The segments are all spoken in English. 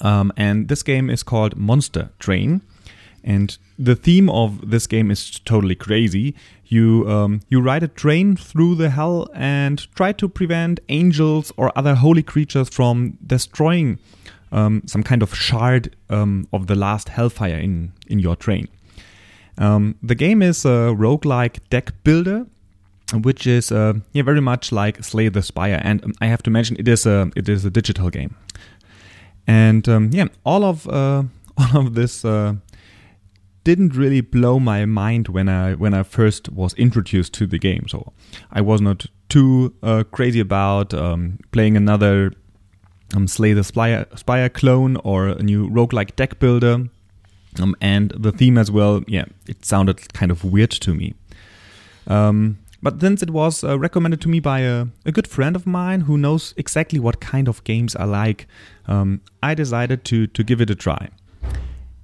Um, and this game is called Monster Train. And the theme of this game is totally crazy. You um, you ride a train through the hell and try to prevent angels or other holy creatures from destroying um, some kind of shard um, of the last hellfire in in your train. Um, the game is a roguelike deck builder which is uh, yeah very much like Slay the Spire, and um, I have to mention it is a it is a digital game, and um, yeah, all of uh, all of this uh, didn't really blow my mind when I when I first was introduced to the game. So I was not too uh, crazy about um, playing another um, Slay the Spire, Spire clone or a new roguelike deck builder. Um, and the theme as well, yeah, it sounded kind of weird to me. Um, but since it was uh, recommended to me by a, a, good friend of mine who knows exactly what kind of games I like, um, I decided to to give it a try.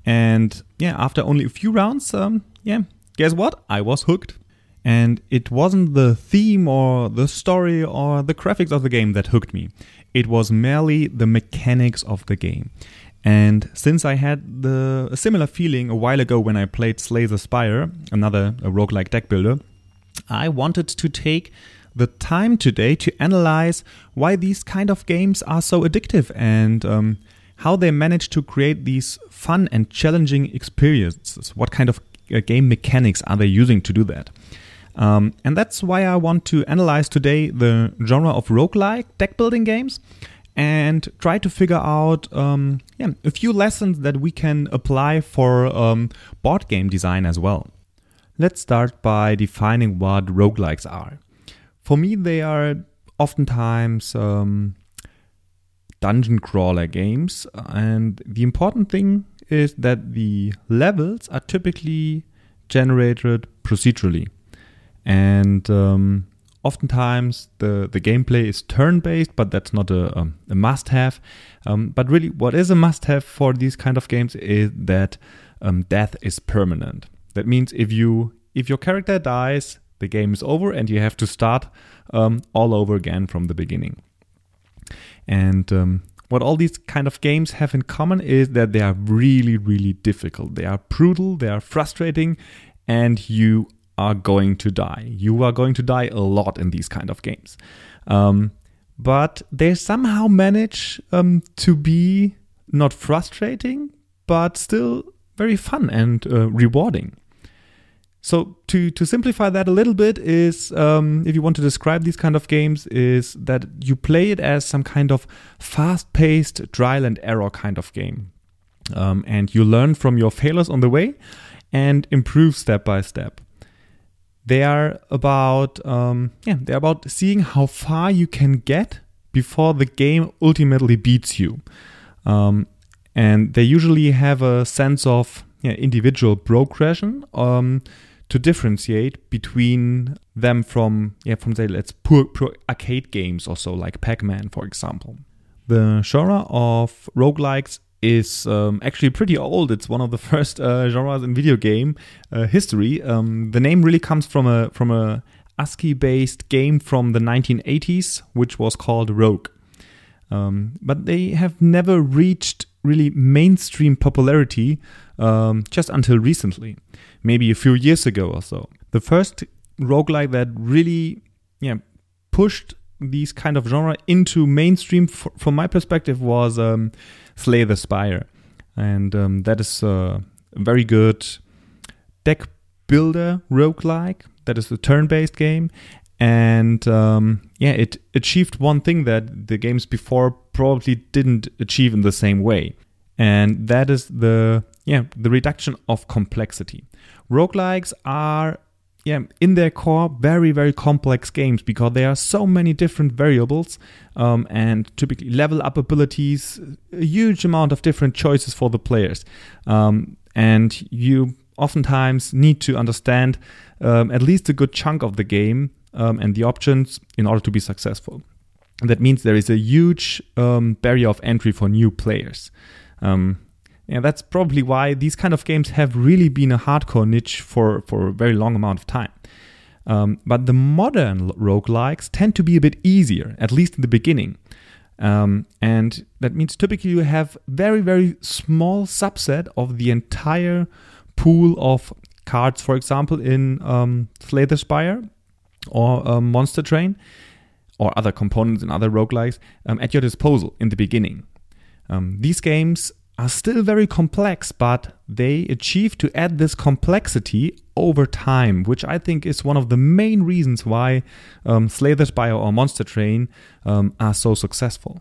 And yeah, after only a few rounds, um, yeah, guess what? I was hooked. And it wasn't the theme or the story or the graphics of the game that hooked me. It was merely the mechanics of the game. And since I had the a similar feeling a while ago when I played Slay the Spire, another roguelike deck builder, I wanted to take the time today to analyze why these kind of games are so addictive and um, how they manage to create these fun and challenging experiences. What kind of uh, game mechanics are they using to do that? Um, and that's why I want to analyze today the genre of roguelike deck building games and try to figure out um, yeah, a few lessons that we can apply for um, board game design as well. Let's start by defining what roguelikes are. For me, they are oftentimes um, dungeon crawler games, and the important thing is that the levels are typically generated procedurally. And um, oftentimes the, the gameplay is turn based, but that's not a, a, a must have. Um, but really, what is a must have for these kind of games is that um, death is permanent. That means if you if your character dies, the game is over and you have to start um, all over again from the beginning. And um, what all these kind of games have in common is that they are really, really difficult. They are brutal, they are frustrating, and you are going to die. You are going to die a lot in these kind of games. Um, but they somehow manage um, to be not frustrating, but still very fun and uh, rewarding. So to to simplify that a little bit is um, if you want to describe these kind of games is that you play it as some kind of fast-paced trial and error kind of game, um, and you learn from your failures on the way and improve step by step. They are about um, yeah they're about seeing how far you can get before the game ultimately beats you, um, and they usually have a sense of yeah, individual progression. Um, to differentiate between them from yeah from say let's poor, poor arcade games or so like Pac-Man for example. The genre of roguelikes is um, actually pretty old. It's one of the first uh, genres in video game uh, history. Um, the name really comes from a from a ASCII-based game from the 1980s, which was called Rogue. Um, but they have never reached really mainstream popularity um, just until recently maybe a few years ago or so. The first roguelike that really yeah, pushed these kind of genre into mainstream from my perspective was um, Slay the Spire. And um, that is a very good deck builder roguelike. That is a turn based game. And um, yeah, it achieved one thing that the games before probably didn't achieve in the same way. And that is the yeah, the reduction of complexity. Roguelikes are yeah, in their core, very, very complex games because there are so many different variables um, and typically level up abilities, a huge amount of different choices for the players. Um, and you oftentimes need to understand um, at least a good chunk of the game um, and the options in order to be successful. that means there is a huge um, barrier of entry for new players. Um, and that's probably why these kind of games have really been a hardcore niche for, for a very long amount of time. Um, but the modern roguelikes tend to be a bit easier, at least in the beginning. Um, and that means typically you have very, very small subset of the entire pool of cards, for example, in um, Slay the Spire or um, Monster Train or other components in other roguelikes um, at your disposal in the beginning. Um, these games are still very complex, but they achieve to add this complexity over time, which I think is one of the main reasons why um, Slay the Spire or Monster Train um, are so successful.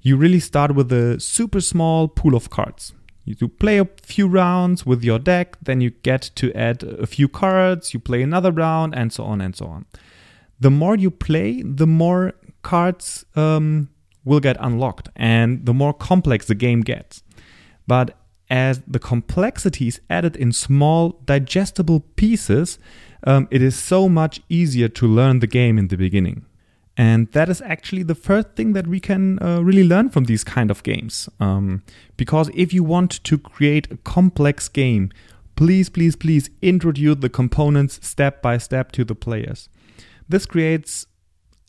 You really start with a super small pool of cards. You play a few rounds with your deck, then you get to add a few cards, you play another round, and so on and so on. The more you play, the more cards um, will get unlocked and the more complex the game gets. But as the complexity is added in small, digestible pieces, um, it is so much easier to learn the game in the beginning. And that is actually the first thing that we can uh, really learn from these kind of games. Um, because if you want to create a complex game, please, please, please introduce the components step by step to the players. This creates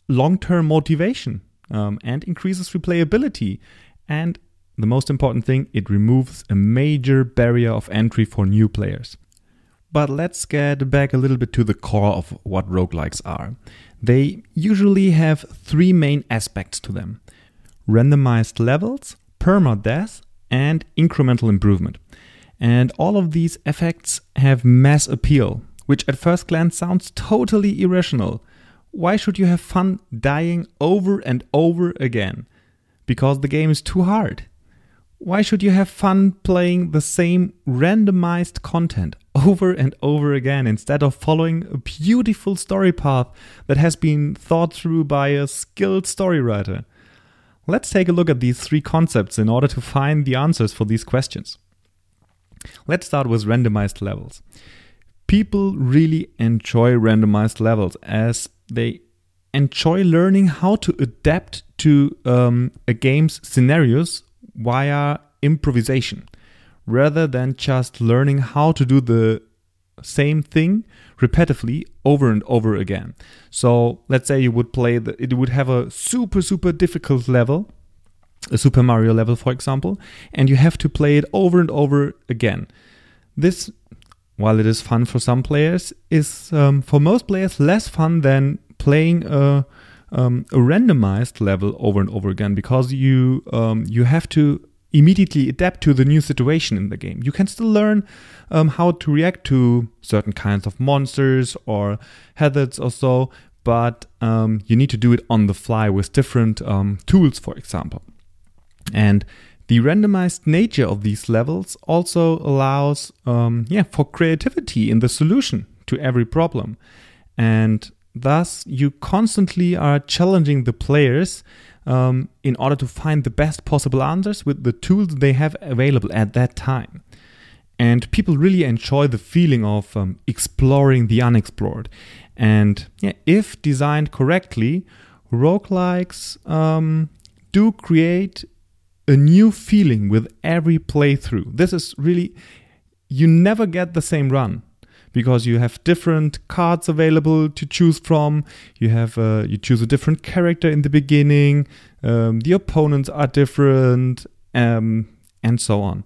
long term motivation um, and increases replayability. And the most important thing, it removes a major barrier of entry for new players. But let's get back a little bit to the core of what roguelikes are. They usually have three main aspects to them randomized levels, permadeath, and incremental improvement. And all of these effects have mass appeal, which at first glance sounds totally irrational. Why should you have fun dying over and over again? Because the game is too hard. Why should you have fun playing the same randomized content over and over again instead of following a beautiful story path that has been thought through by a skilled story writer? Let's take a look at these three concepts in order to find the answers for these questions. Let's start with randomized levels. People really enjoy randomized levels as they enjoy learning how to adapt to um, a game's scenarios via improvisation rather than just learning how to do the same thing repetitively over and over again. So let's say you would play the, it would have a super super difficult level, a Super Mario level for example, and you have to play it over and over again. This while it is fun for some players, is um, for most players less fun than playing a, um, a randomized level over and over again because you um, you have to immediately adapt to the new situation in the game. You can still learn um, how to react to certain kinds of monsters or hazards or so, but um, you need to do it on the fly with different um, tools, for example. And the randomized nature of these levels also allows, um, yeah, for creativity in the solution to every problem, and thus you constantly are challenging the players um, in order to find the best possible answers with the tools they have available at that time. And people really enjoy the feeling of um, exploring the unexplored. And yeah, if designed correctly, roguelikes um, do create a new feeling with every playthrough. This is really, you never get the same run because you have different cards available to choose from. You have uh, you choose a different character in the beginning. Um, the opponents are different, um, and so on.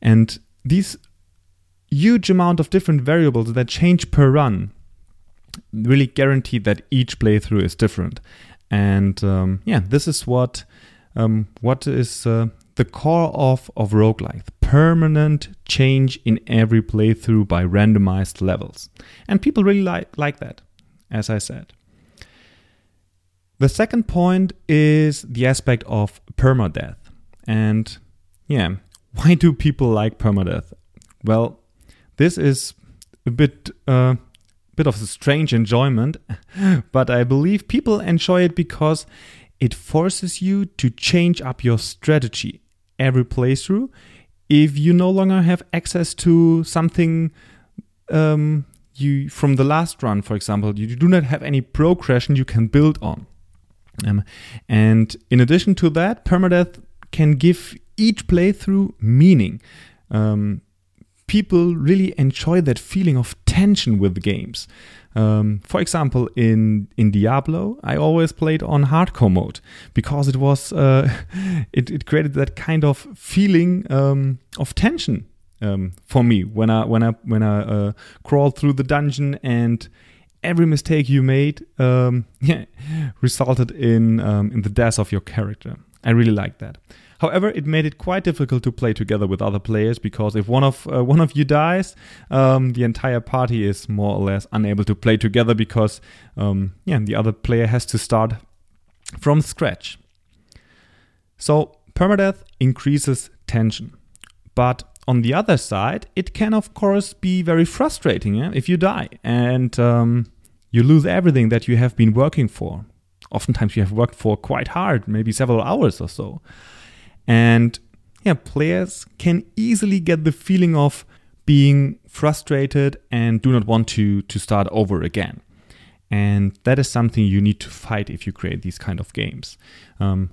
And these huge amount of different variables that change per run really guarantee that each playthrough is different. And um, yeah, this is what um, what is uh, the core of of roguelike permanent change in every playthrough by randomized levels. And people really like, like that, as I said. The second point is the aspect of permadeath. And yeah, why do people like permadeath? Well, this is a bit uh, bit of a strange enjoyment, but I believe people enjoy it because it forces you to change up your strategy every playthrough if you no longer have access to something um, you from the last run, for example, you do not have any progression you can build on. Um, and in addition to that, permadeath can give each playthrough meaning. Um, people really enjoy that feeling of tension with games. Um, for example, in in Diablo, I always played on hardcore mode because it was uh, it, it created that kind of feeling um, of tension um, for me when I when I when I uh, crawled through the dungeon and every mistake you made um, yeah, resulted in um, in the death of your character. I really like that. However, it made it quite difficult to play together with other players because if one of uh, one of you dies, um, the entire party is more or less unable to play together because um, yeah, the other player has to start from scratch. So permadeath increases tension, but on the other side, it can of course be very frustrating yeah? if you die and um, you lose everything that you have been working for. Oftentimes, you have worked for quite hard, maybe several hours or so. And yeah, players can easily get the feeling of being frustrated and do not want to, to start over again. And that is something you need to fight if you create these kind of games. Um,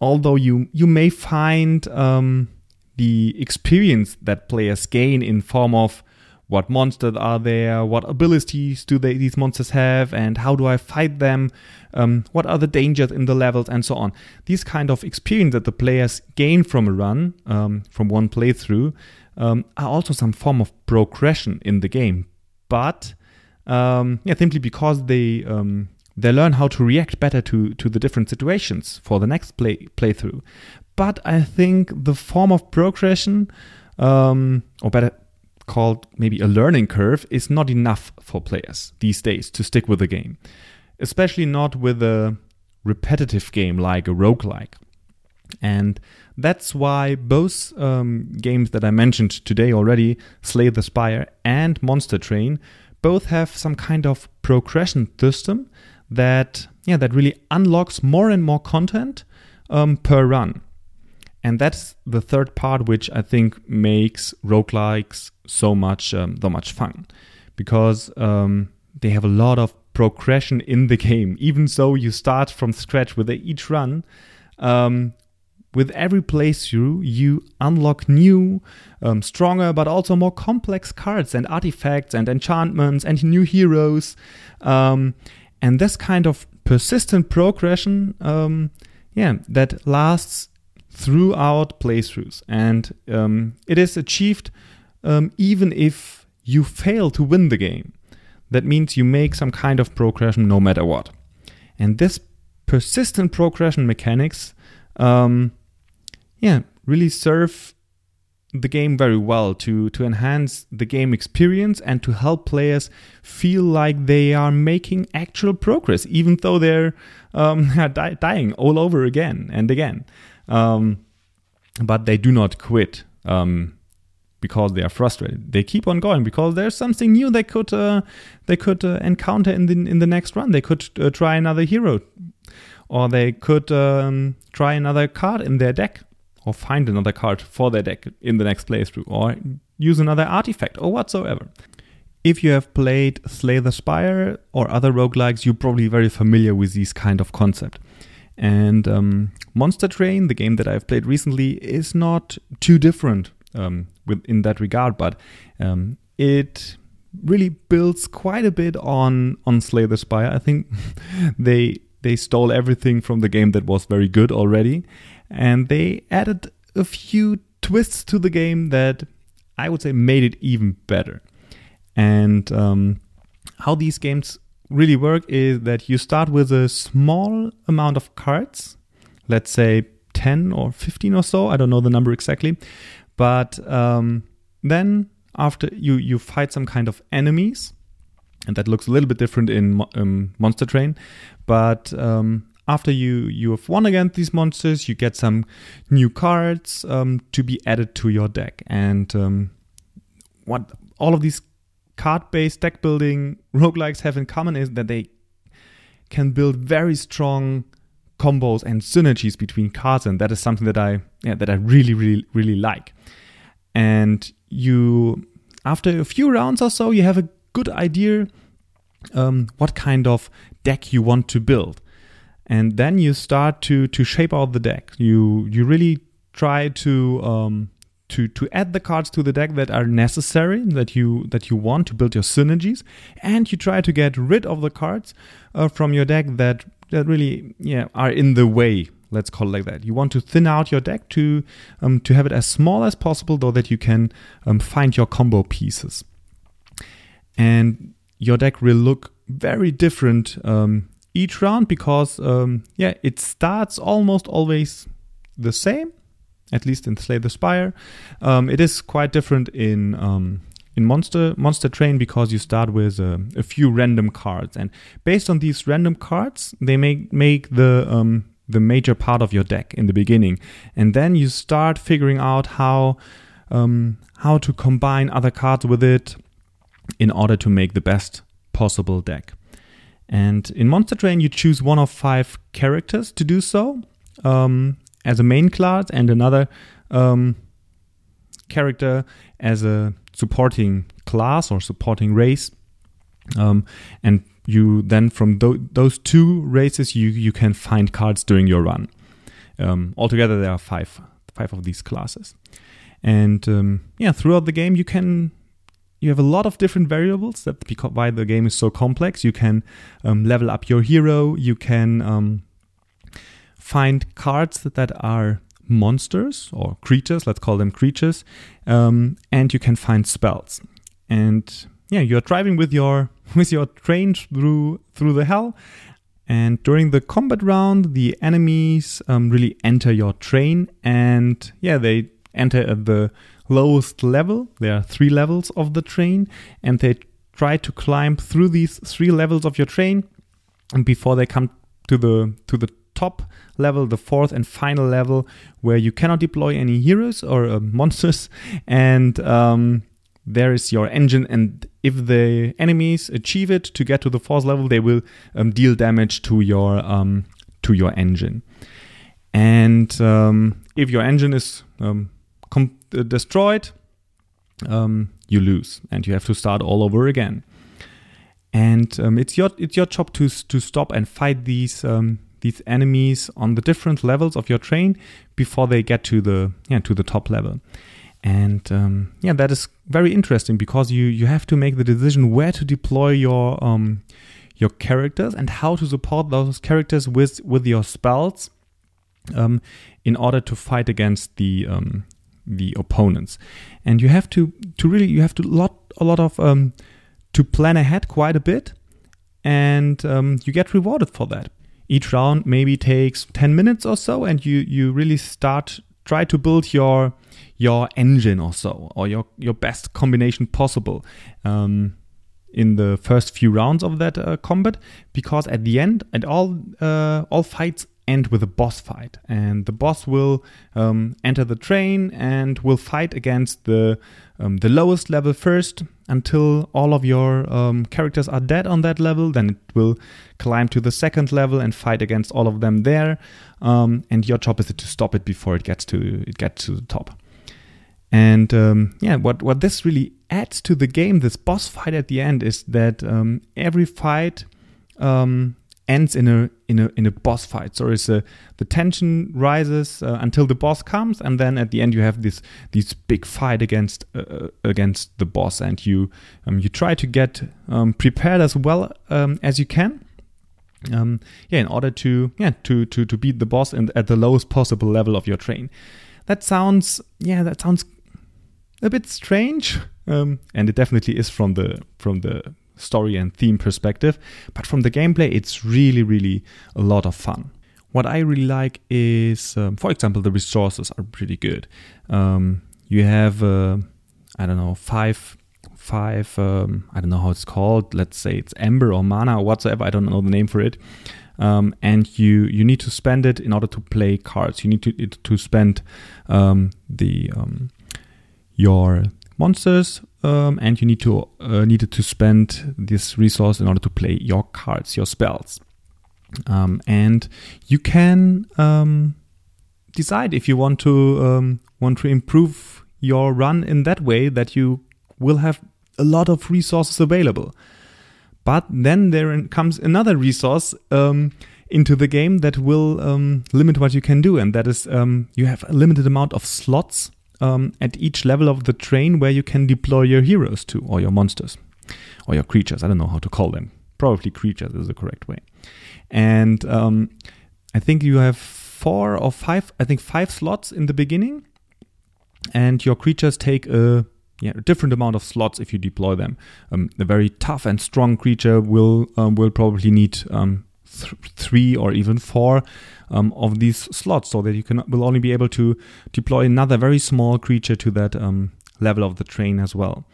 although you, you may find um, the experience that players gain in form of what monsters are there, what abilities do they, these monsters have, and how do I fight them, um, what are the dangers in the levels, and so on. These kind of experience that the players gain from a run, um, from one playthrough, um, are also some form of progression in the game. But um, yeah, simply because they um, they learn how to react better to to the different situations for the next play playthrough. But I think the form of progression, um, or better called maybe a learning curve is not enough for players these days to stick with the game, especially not with a repetitive game like a roguelike. And that's why both um, games that I mentioned today already, Slay the Spire and Monster Train, both have some kind of progression system that yeah that really unlocks more and more content um, per run. And that's the third part, which I think makes roguelikes so much um, so much fun, because um, they have a lot of progression in the game. Even so, you start from scratch with each run. Um, with every playthrough, you unlock new, um, stronger, but also more complex cards and artifacts and enchantments and new heroes. Um, and this kind of persistent progression, um, yeah, that lasts throughout playthroughs. And um, it is achieved um, even if you fail to win the game. That means you make some kind of progression no matter what. And this persistent progression mechanics, um, yeah, really serve the game very well to to enhance the game experience and to help players feel like they are making actual progress, even though they're um, dying all over again and again. Um, but they do not quit um, because they are frustrated. They keep on going because there's something new they could uh, they could uh, encounter in the in the next run. They could uh, try another hero, or they could um, try another card in their deck, or find another card for their deck in the next playthrough, or use another artifact or whatsoever. If you have played Slay the Spire or other roguelikes, you're probably very familiar with these kind of concept. And um, Monster Train, the game that I've played recently, is not too different um, in that regard, but um, it really builds quite a bit on on Slay the Spire. I think they they stole everything from the game that was very good already, and they added a few twists to the game that I would say made it even better. And um, how these games really work is that you start with a small amount of cards, let's say 10 or 15 or so, I don't know the number exactly. But um, then after you, you fight some kind of enemies, and that looks a little bit different in um, Monster Train. But um, after you you have won against these monsters, you get some new cards um, to be added to your deck. And um, what all of these card-based deck building roguelikes have in common is that they can build very strong combos and synergies between cards, and that is something that I yeah, that I really really really like. And you after a few rounds or so, you have a good idea um, what kind of deck you want to build, and then you start to to shape out the deck. You you really try to um, to to add the cards to the deck that are necessary that you that you want to build your synergies, and you try to get rid of the cards uh, from your deck that that really yeah are in the way let's call it like that. You want to thin out your deck to um, to have it as small as possible, though that you can um, find your combo pieces. And your deck will look very different um, each round because um, yeah, it starts almost always the same, at least in Slay the Spire. Um, it is quite different in um, in Monster Monster Train because you start with a, a, few random cards, and based on these random cards, they make make the um, the major part of your deck in the beginning, and then you start figuring out how um, how to combine other cards with it in order to make the best possible deck. And in Monster Train, you choose one of five characters to do so um, as a main class, and another um, character as a supporting class or supporting race. Um, and you then from th- those two races you you can find cards during your run. Um, altogether, there are five five of these classes, and um, yeah, throughout the game you can you have a lot of different variables. That because why the game is so complex. You can um, level up your hero. You can um, find cards that are monsters or creatures. Let's call them creatures, um, and you can find spells. And yeah, you're driving with your with your train through through the hell. And during the combat round, the enemies um, really enter your train, and yeah, they enter at the lowest level. There are three levels of the train, and they try to climb through these three levels of your train, and before they come to the to the top level, the fourth and final level, where you cannot deploy any heroes or uh, monsters, and um, there is your engine and if the enemies achieve it to get to the fourth level they will um, deal damage to your um, to your engine. And um, if your engine is um, com- uh, destroyed um, you lose and you have to start all over again. And um, it's your it's your job to to stop and fight these these enemies on the different levels of your train before they get to the yeah to the top level and um, yeah, that is very interesting because you you have to make the decision where to deploy your um, your characters and how to support those characters with with your spells um, in order to fight against the um, the opponents. And you have to to really you have to lot a lot of um, to plan ahead quite a bit, and um, you get rewarded for that. Each round maybe takes ten minutes or so, and you you really start try to build your your engine or so, or your your best combination possible um, in the first few rounds of that uh, combat, because at the end, and all uh, all fights end with a boss fight, and the boss will um, enter the train and will fight against the um, the lowest level first until all of your um, characters are dead on that level. Then it will climb to the second level and fight against all of them there. Um, and your job is to stop it before it gets to it gets to the top. And um, yeah, what what this really adds to the game, this boss fight at the end, is that um, every fight um, ends in a in a in a boss fight. So it's a, the tension rises uh, until the boss comes, and then at the end you have this this big fight against uh, uh against the boss, and you um, you try to get um, prepared as well um, as you can. Um, yeah, in order to yeah to to to beat the boss and at the lowest possible level of your train. That sounds yeah that sounds a bit strange, um, and it definitely is from the from the story and theme perspective. But from the gameplay, it's really really a lot of fun. What I really like is, um, for example, the resources are pretty good. Um, you have uh, I don't know five five um, I don't know how it's called. Let's say it's ember or mana or whatsoever. I don't know the name for it. Um, and you you need to spend it in order to play cards. You need to to spend um, the um, your monsters um, and you need to uh, needed to spend this resource in order to play your cards, your spells. Um, and you can um, decide if you want to um, want to improve your run in that way that you will have a lot of resources available. But then there comes another resource um, into the game that will um, limit what you can do, and that is you have a limited amount of slots um, at each level of the train where you can deploy your heroes to, or your monsters, or your creatures. I don't know how to call them. Probably creatures is the correct way. And um, I think you have four or five, I think five slots in the beginning, and your creatures take a yeah, a different amount of slots if you deploy them. Um, a very tough and strong creature will um, will probably need um, th- three or even four um, of these slots, so that you can will only be able to deploy another very small creature to that um, level of the train as well.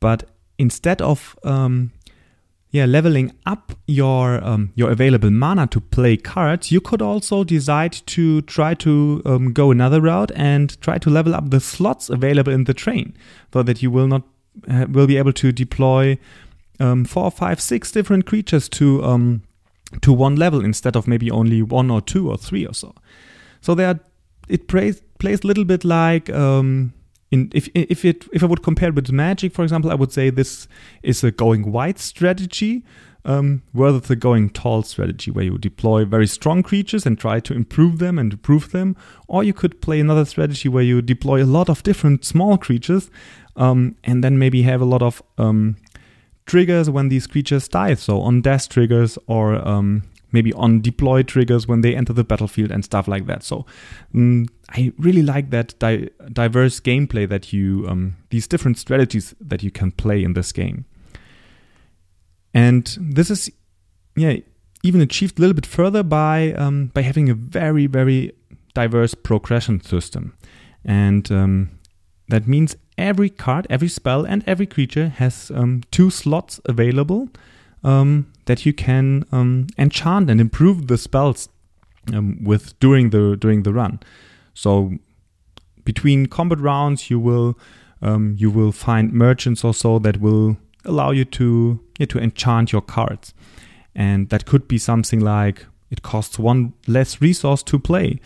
But instead of um, yeah, leveling up your um, your available mana to play cards, you could also decide to try to um, go another route and try to level up the slots available in the train, so that you will not uh, will be able to deploy um, four, five, six different creatures to um, to one level instead of maybe only one or two or three or so. So there, it plays plays a little bit like um, in, if if it if I would compare it with Magic, for example, I would say this is a going wide strategy, um, rather than going tall strategy, where you deploy very strong creatures and try to improve them and improve them. Or you could play another strategy where you deploy a lot of different small creatures, um, and then maybe have a lot of um, triggers when these creatures die. So on death triggers or um, maybe on deploy triggers when they enter the battlefield and stuff like that. So um, I really like that di- diverse gameplay that you um, these different strategies that you can play in this game. And this is yeah even achieved a little bit further by um, by having a very very diverse progression system, and um, that means every card, every spell, and every creature has um, two slots available um, that you can um, enchant and improve the spells um, with during the during the run. So between combat rounds, you will um, you will find merchants or so that will allow you to yeah, to enchant your cards, and that could be something like it costs one less resource to play,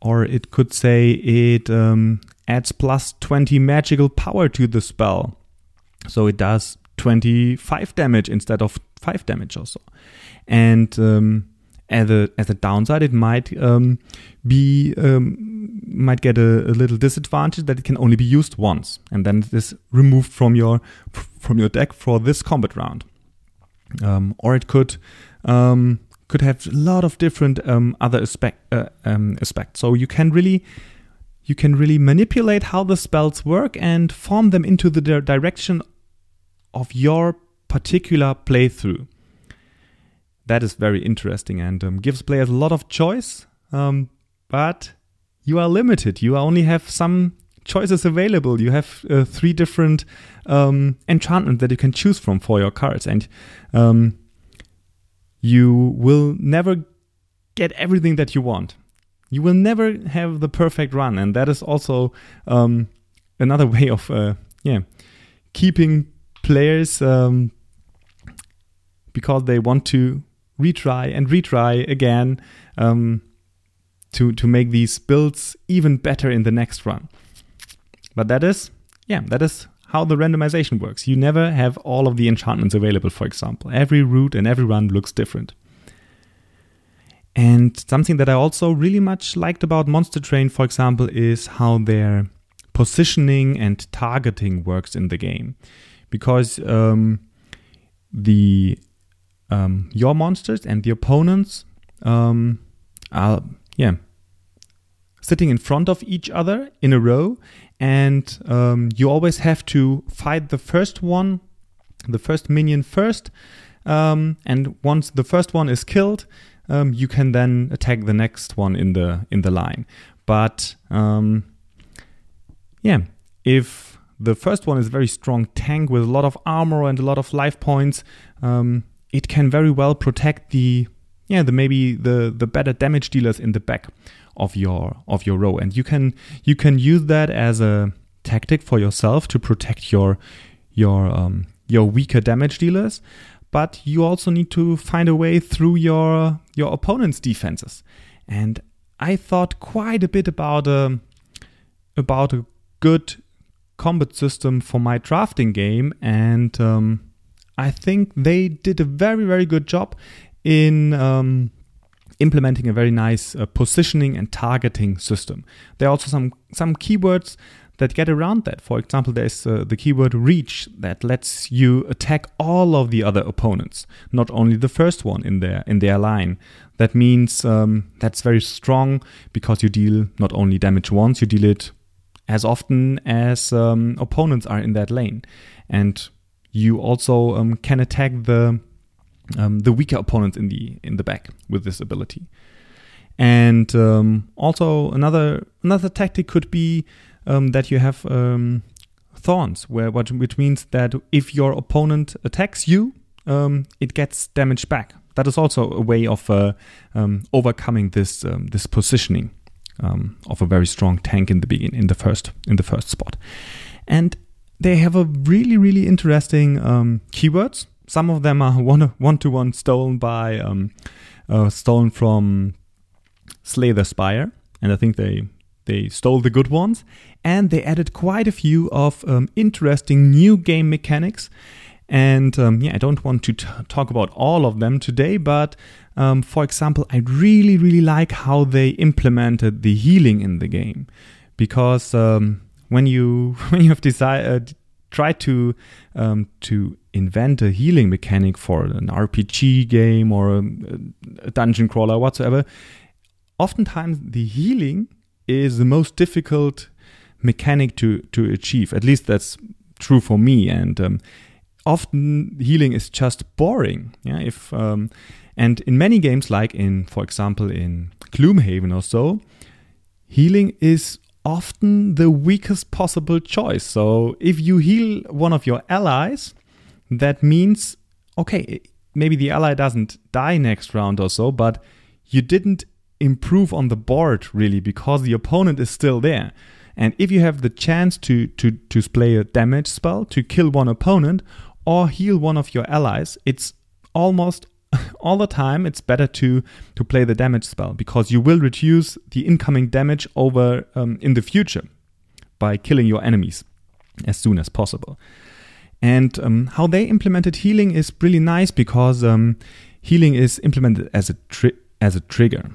or it could say it um, adds plus 20 magical power to the spell. So it does 25 damage instead of 5 damage or so. And um, as a as a downside, it might um, be um, might get a, a, little disadvantage that it can only be used once, and then it is removed from your from your deck for this combat round. Um, or it could um, could have a lot of different um, other aspect, uh, aspects. So you can really you can really manipulate how the spells work and form them into the direction of your particular playthrough that is very interesting and um, gives players a lot of choice. Um, but you are limited. You only have some choices available. You have uh, three different um, enchantments that you can choose from for your cards, and um, you will never get everything that you want. You will never have the perfect run, and that is also um, another way of uh, yeah keeping players um, because they want to retry and retry again um, to to make these builds even better in the next run. But that is, yeah, that is how the randomization works. You never have all of the enchantments available, for example. Every route and every run looks different. And something that I also really much liked about Monster Train, for example, is how their positioning and targeting works in the game. Because um, the um, your monsters and the opponents um, are yeah sitting in front of each other in a row and um, you always have to fight the first one the first minion first um, and once the first one is killed um, you can then attack the next one in the in the line. But um, yeah if the first one is a very strong tank with a lot of armor and a lot of life points um, it can very well protect the yeah the maybe the the better damage dealers in the back of your of your row. And you can you can use that as a tactic for yourself to protect your your um, your weaker damage dealers, but you also need to find a way through your your opponent's defenses. And I thought quite a bit about a um, about a good combat system for my drafting game, and um, I think they did a very very good job in um, implementing a very nice uh, positioning and targeting system. There are also some some keywords that get around that. For example, there's uh, the keyword reach that lets you attack all of the other opponents, not only the first one in their in their line. That means um, that's very strong because you deal not only damage once, you deal it as often as um, opponents are in that lane, and you also um, can attack the um, the weaker opponents in the in the back with this ability. And um, also another another tactic could be um, that you have um, thorns, where which means that if your opponent attacks you, um, it gets damage back. That is also a way of uh, um, overcoming this this positioning of a very strong tank in the begin in the first in the first spot. And they have a really really interesting keywords some of them are one one to one stolen by um, uh, stolen from Slay the Spire, and I think they they stole the good ones, and they added quite a few of um, interesting new game mechanics. And um, yeah, I don't want to t- talk about all of them today, but um, for example, I really, really like how they implemented the healing in the game, because um, when you when you have decided tried to um, to invent a healing mechanic for an RPG game or a, a dungeon crawler whatsoever, oftentimes the healing is the most difficult mechanic to to achieve. At least that's true for me. And um, often healing is just boring. Yeah, if um, and in many games, like in for example in Gloomhaven or so, healing is often the weakest possible choice. So if you heal one of your allies, that means, okay, maybe the ally doesn't die next round or so, but you didn't improve on the board really because the opponent is still there. And if you have the chance to, to, to play a damage spell to kill one opponent or heal one of your allies, it's almost all the time it's better to to play the damage spell because you will reduce the incoming damage over um, in the future by killing your enemies as soon as possible. And um, how they implemented healing is really nice because um, healing is implemented as a tri- as a trigger,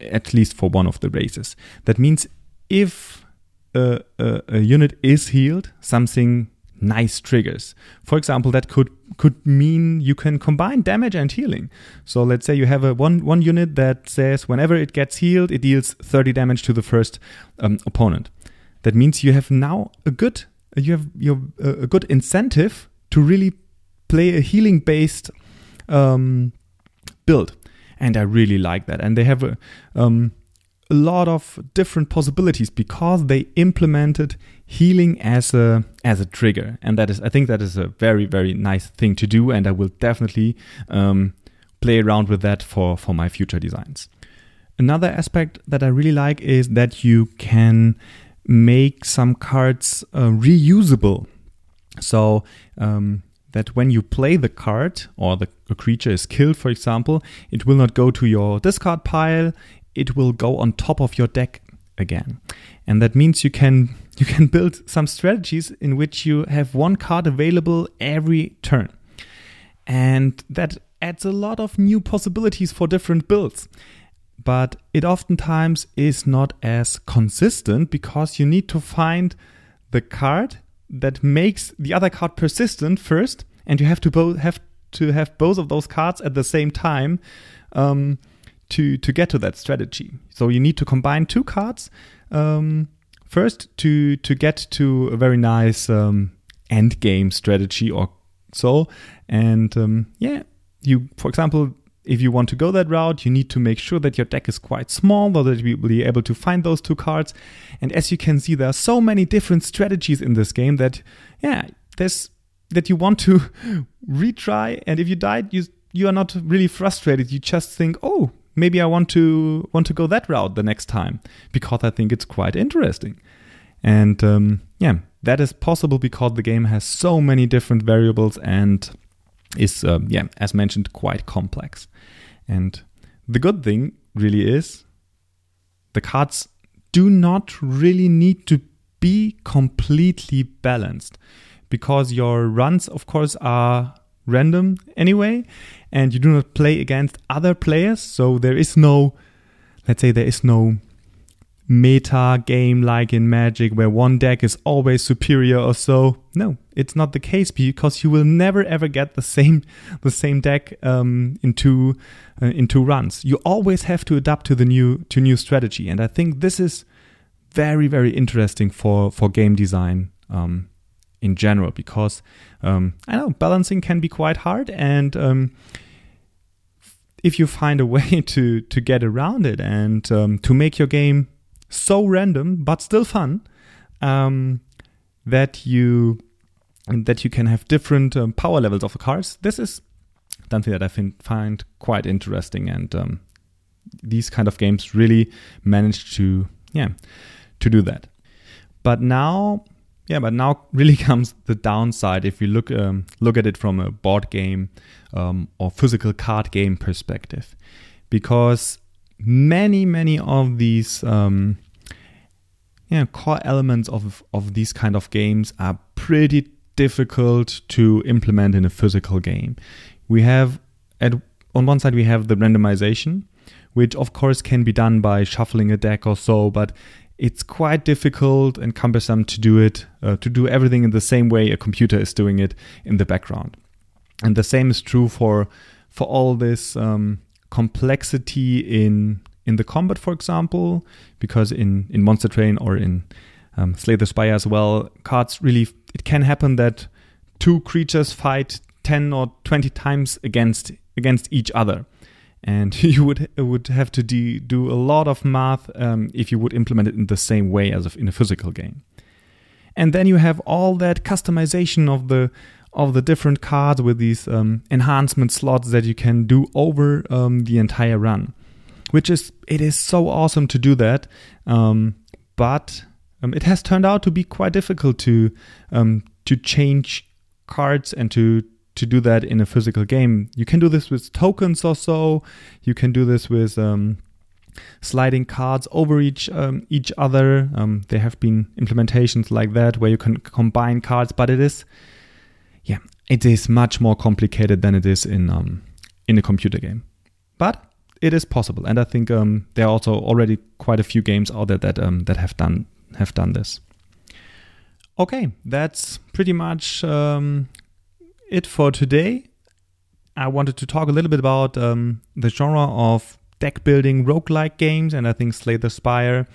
at least for one of the races. That means if a, a, unit is healed, something nice triggers. For example, that could could mean you can combine damage and healing. So let's say you have a one one unit that says whenever it gets healed, it deals 30 damage to the first um, opponent. That means you have now a good you have your a good incentive to really play a healing based um, build, and I really like that. And they have a um, a lot of different possibilities because they implemented healing as a as a trigger, and that is I think that is a very very nice thing to do, and I will definitely um, play around with that for for my future designs. Another aspect that I really like is that you can make some cards uh, reusable, so. Um, that when you play the card or the creature is killed, for example, it will not go to your discard pile it will go on top of your deck again. And that means you can you can build some strategies in which you have one card available every turn. And that adds a lot of new possibilities for different builds. But it oftentimes is not as consistent because you need to find the card that makes the other card persistent first, and you have to both have to have both of those cards at the same time. Um, to to get to that strategy. So you need to combine two cards um, first to to get to a very nice um, end game strategy or so. And um, yeah, you for example. If you want to go that route, you need to make sure that your deck is quite small so that you will be able to find those two cards. And as you can see, there are so many different strategies in this game that, yeah, there's that you want to retry. And if you died, you you are not really frustrated. You just think, oh, maybe I want to want to go that route the next time because I think it's quite interesting. And um, yeah, that is possible because the game has so many different variables and is, uh, yeah, as mentioned, quite complex. And the good thing really is the cards do not really need to be completely balanced because your runs, of course, are random anyway, and you do not play against other players. So there is no, let's say, there is no meta game like in Magic where one deck is always superior or so. No, it's not the case because you will never ever get the same the same deck um, into uh, into runs. You always have to adapt to the new to new strategy, and I think this is very very interesting for for game design um, in general because um, I know balancing can be quite hard and um, if you find a way to to get around it and um, to make your game so random but still fun um, that you that you can have different um, power levels of the cards. This is something that I find, find quite interesting, and um, these kind of games really manage to yeah to do that. But now, yeah, but now really comes the downside if you look um, look at it from a board game um, or physical card game perspective, because many many of these um, yeah core elements of of these kind of games are pretty difficult to implement in a physical game. We have at on one side we have the randomization, which of course can be done by shuffling a deck or so, but it's quite difficult and cumbersome to do it uh, to do everything in the same way a computer is doing it in the background. And the same is true for for all this um, complexity in in the combat, for example, because in in Monster Train or in um, Slay the Spire as well, cards really it can happen that two creatures fight 10 or 20 times against against each other and you would would have to de- do a lot of math um, if you would implement it in the same way as in a physical game. And then you have all that customization of the of the different cards with these um, enhancement slots that you can do over um, the entire run which is it is so awesome to do that um, but um, it has turned out to be quite difficult to um, to change cards and to to do that in a physical game. You can do this with tokens or so. You can do this with um, sliding cards over each um, each other. Um, there have been implementations like that where you can combine cards, but it is yeah, it is much more complicated than it is in um, in a computer game. But it is possible, and I think um, there are also already quite a few games out there that um, that have done have done this. Okay, that's pretty much um, it for today. I wanted to talk a little bit about um, the genre of deck building roguelike games, and I think Slay the Spire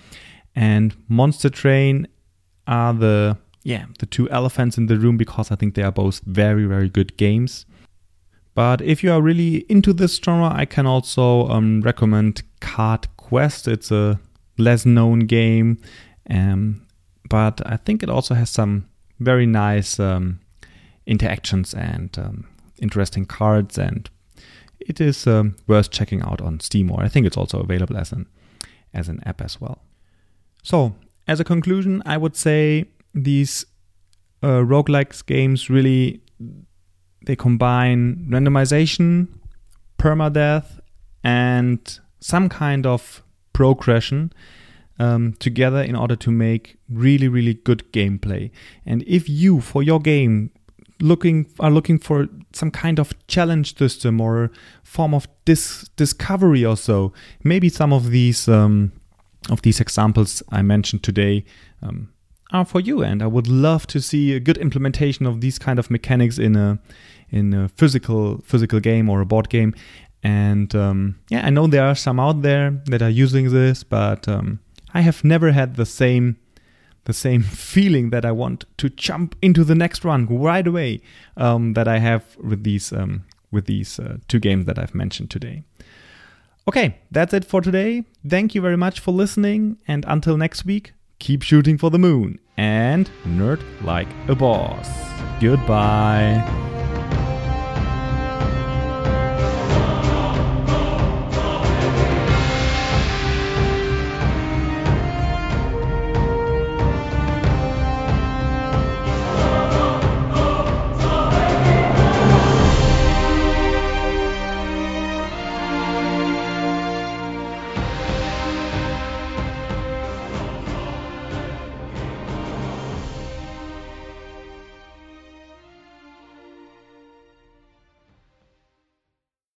and Monster Train are the yeah the two elephants in the room because I think they are both very very good games. But if you are really into this genre, I can also um, recommend Card Quest. It's a less known game um, but I think it also has some very nice um, interactions and um, interesting cards, and it is um, worth checking out on Steam. Or I think it's also available as an as an app as well. So, as a conclusion, I would say these uh, roguelikes games really they combine randomization, permadeath, and some kind of progression um, together in order to make really really good gameplay. And if you for your game looking are looking for some kind of challenge system or form of dis- discovery or so, maybe some of these um, of these examples I mentioned today. Um, are for you and I would love to see a good implementation of these kind of mechanics in a in a physical physical game or a board game and um, yeah I know there are some out there that are using this but um, I have never had the same the same feeling that I want to jump into the next run right away um, that I have with these um, with these uh, two games that I've mentioned today. Okay, that's it for today. Thank you very much for listening, and until next week, keep shooting for the moon and nerd like a boss. Goodbye.